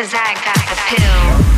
Cause I got the pill.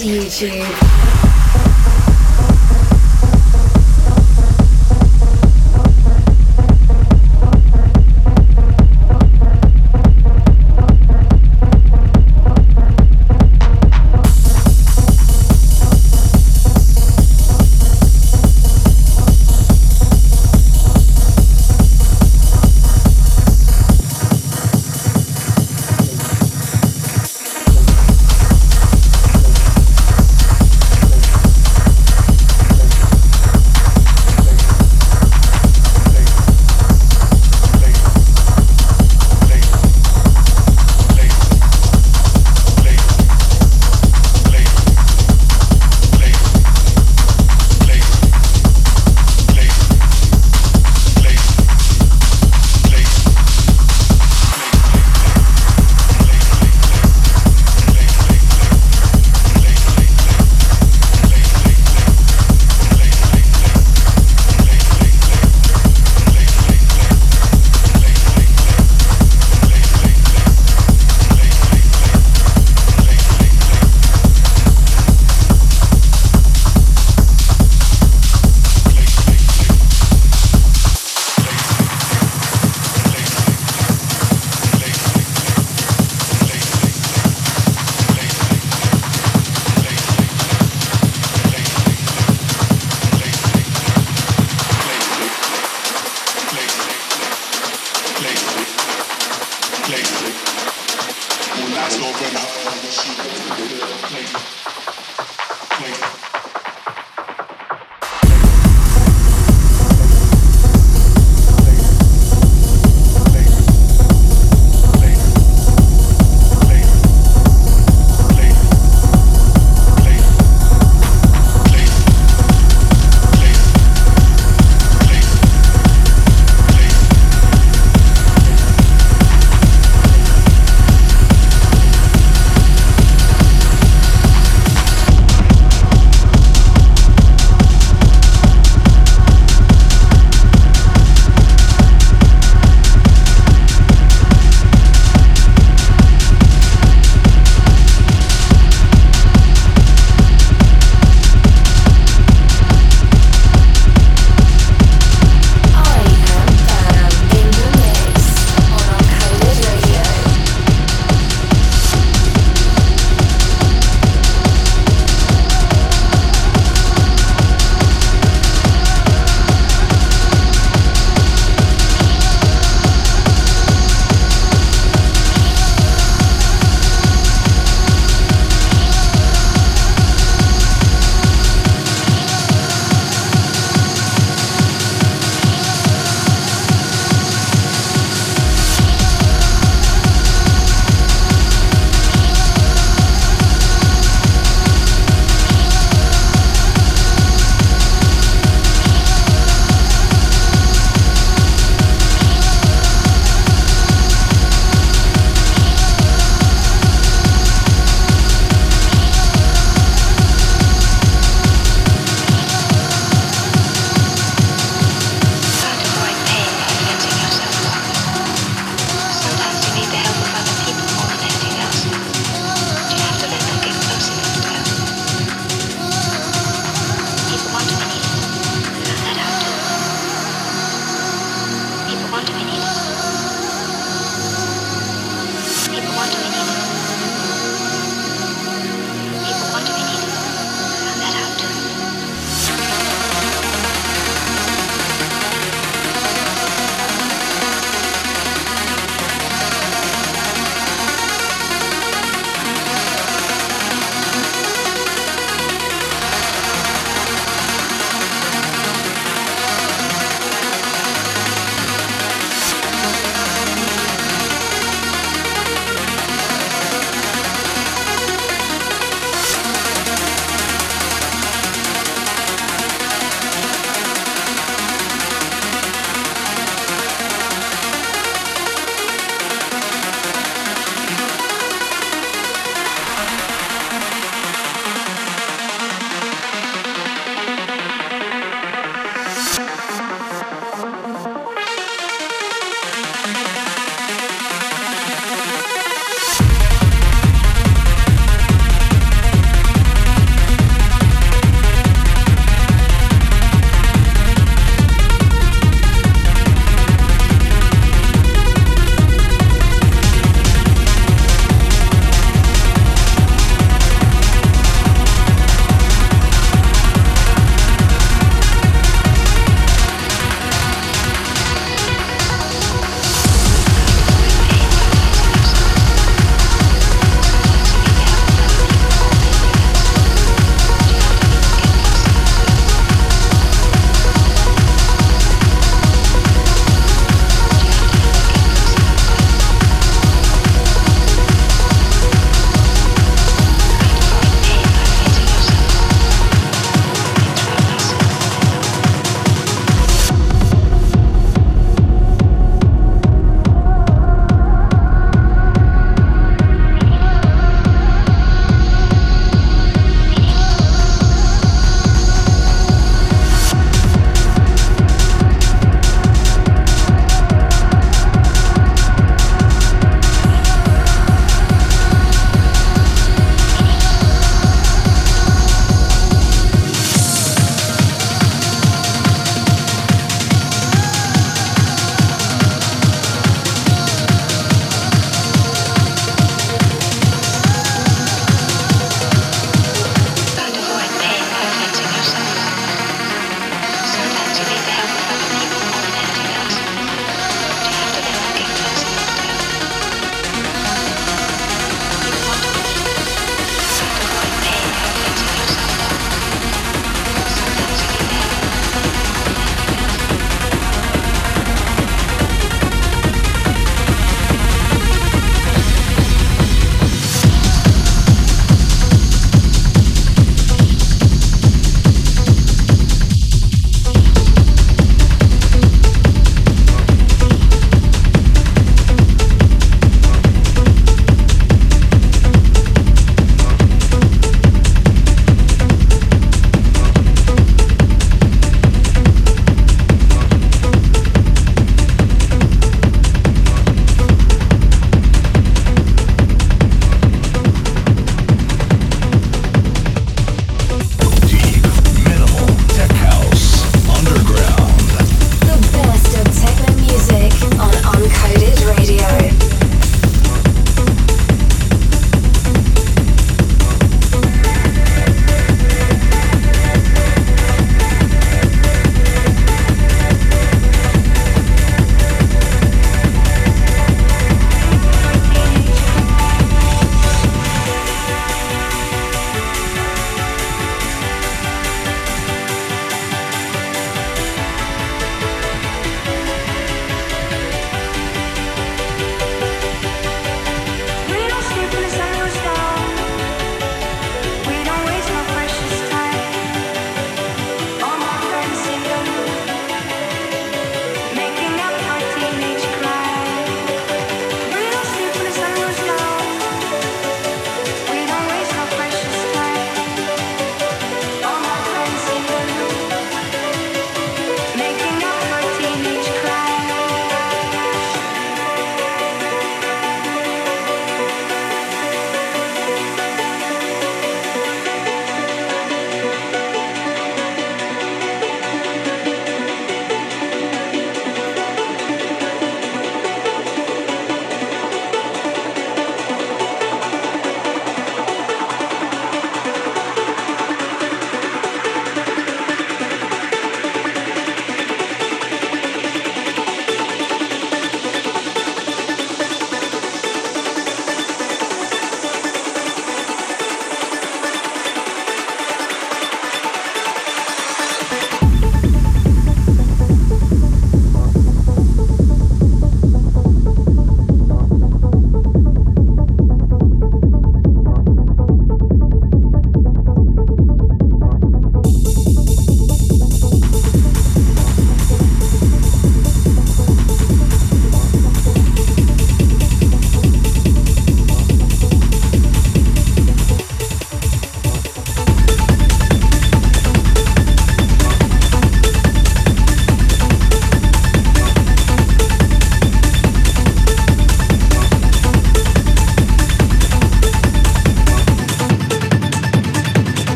and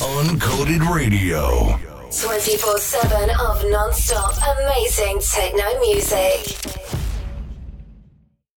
Uncoded Radio. 24 7 of non stop amazing techno music.